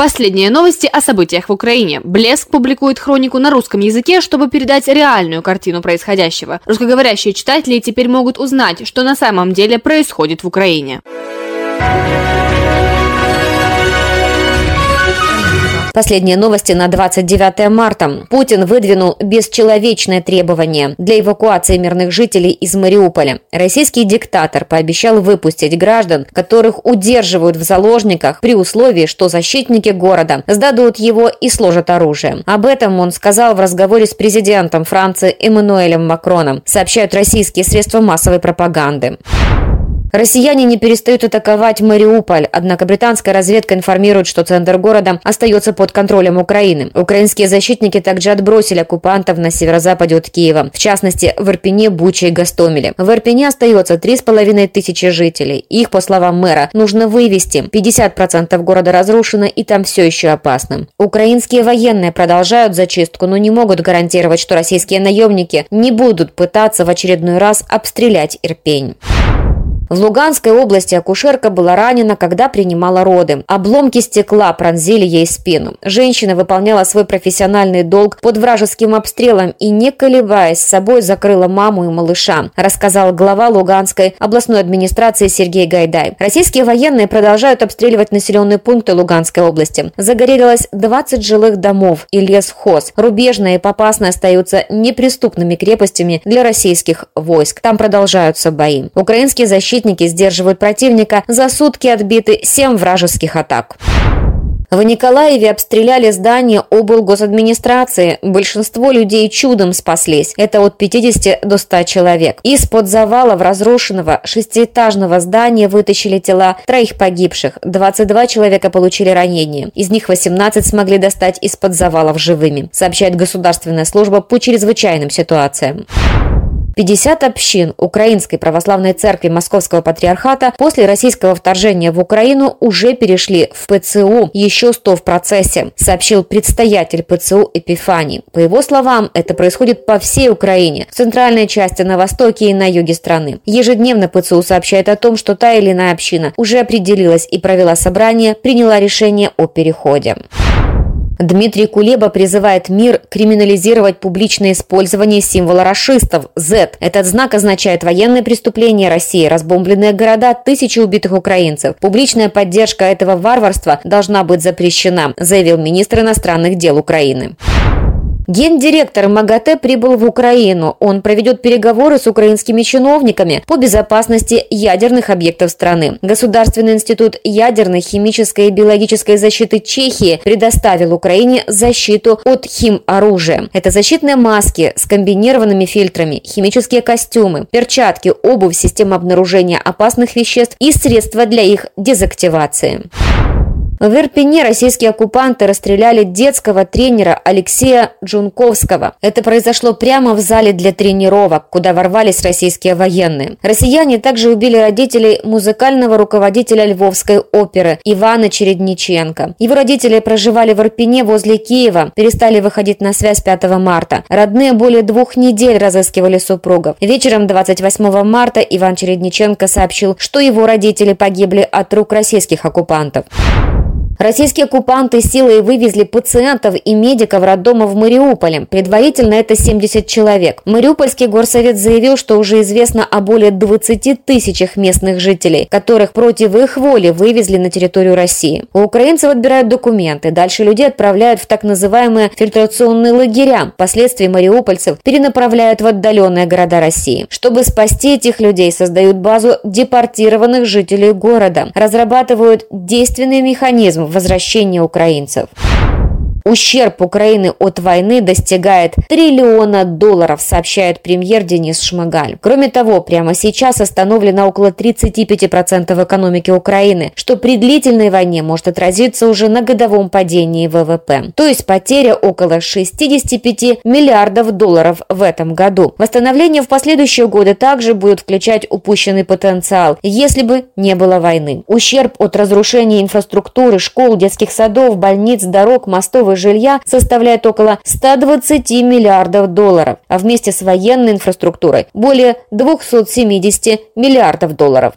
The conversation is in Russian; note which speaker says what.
Speaker 1: Последние новости о событиях в Украине. Блеск публикует хронику на русском языке, чтобы передать реальную картину происходящего. Русскоговорящие читатели теперь могут узнать, что на самом деле происходит в Украине.
Speaker 2: Последние новости на 29 марта. Путин выдвинул бесчеловечное требование для эвакуации мирных жителей из Мариуполя. Российский диктатор пообещал выпустить граждан, которых удерживают в заложниках при условии, что защитники города сдадут его и сложат оружие. Об этом он сказал в разговоре с президентом Франции Эммануэлем Макроном, сообщают российские средства массовой пропаганды. Россияне не перестают атаковать Мариуполь, однако британская разведка информирует, что центр города остается под контролем Украины. Украинские защитники также отбросили оккупантов на северо-западе от Киева, в частности в Ирпене, Буче и Гастомеле. В Ирпене остается 3,5 тысячи жителей. Их, по словам мэра, нужно вывести. 50% города разрушено и там все еще опасно. Украинские военные продолжают зачистку, но не могут гарантировать, что российские наемники не будут пытаться в очередной раз обстрелять Ирпень. В Луганской области акушерка была ранена, когда принимала роды. Обломки стекла пронзили ей спину. Женщина выполняла свой профессиональный долг под вражеским обстрелом и, не колебаясь, с собой закрыла маму и малыша, рассказал глава Луганской областной администрации Сергей Гайдай. Российские военные продолжают обстреливать населенные пункты Луганской области. Загорелось 20 жилых домов и лесхоз. Рубежные и Попасные остаются неприступными крепостями для российских войск. Там продолжаются бои. Украинские защитники защитники сдерживают противника, за сутки отбиты 7 вражеских атак. В Николаеве обстреляли здание облгосадминистрации. Большинство людей чудом спаслись. Это от 50 до 100 человек. Из-под завалов разрушенного шестиэтажного здания вытащили тела троих погибших. 22 человека получили ранения. Из них 18 смогли достать из-под завалов живыми, сообщает Государственная служба по чрезвычайным ситуациям. 50 общин Украинской Православной Церкви Московского Патриархата после российского вторжения в Украину уже перешли в ПЦУ, еще 100 в процессе, сообщил предстоятель ПЦУ Эпифаний. По его словам, это происходит по всей Украине, в центральной части, на востоке и на юге страны. Ежедневно ПЦУ сообщает о том, что та или иная община уже определилась и провела собрание, приняла решение о переходе. Дмитрий Кулеба призывает мир криминализировать публичное использование символа расистов – Z. Этот знак означает военное преступление России, разбомбленные города, тысячи убитых украинцев. Публичная поддержка этого варварства должна быть запрещена, заявил министр иностранных дел Украины. Гендиректор МАГАТЭ прибыл в Украину. Он проведет переговоры с украинскими чиновниками по безопасности ядерных объектов страны. Государственный институт ядерной, химической и биологической защиты Чехии предоставил Украине защиту от химоружия. Это защитные маски с комбинированными фильтрами, химические костюмы, перчатки, обувь, система обнаружения опасных веществ и средства для их дезактивации. В Ирпене российские оккупанты расстреляли детского тренера Алексея Джунковского. Это произошло прямо в зале для тренировок, куда ворвались российские военные. Россияне также убили родителей музыкального руководителя Львовской оперы Ивана Чередниченко. Его родители проживали в Ирпене возле Киева, перестали выходить на связь 5 марта. Родные более двух недель разыскивали супругов. Вечером 28 марта Иван Чередниченко сообщил, что его родители погибли от рук российских оккупантов. Российские оккупанты силой вывезли пациентов и медиков роддома в Мариуполе. Предварительно это 70 человек. Мариупольский горсовет заявил, что уже известно о более 20 тысячах местных жителей, которых против их воли вывезли на территорию России. У украинцев отбирают документы. Дальше людей отправляют в так называемые фильтрационные лагеря. Впоследствии мариупольцев перенаправляют в отдаленные города России. Чтобы спасти этих людей, создают базу депортированных жителей города. Разрабатывают действенный механизм возвращения украинцев. Ущерб Украины от войны достигает триллиона долларов, сообщает премьер Денис Шмыгаль. Кроме того, прямо сейчас остановлено около 35% экономики Украины, что при длительной войне может отразиться уже на годовом падении ВВП. То есть потеря около 65 миллиардов долларов в этом году. Восстановление в последующие годы также будет включать упущенный потенциал, если бы не было войны. Ущерб от разрушения инфраструктуры, школ, детских садов, больниц, дорог, мостов и жилья составляет около 120 миллиардов долларов, а вместе с военной инфраструктурой более 270 миллиардов долларов.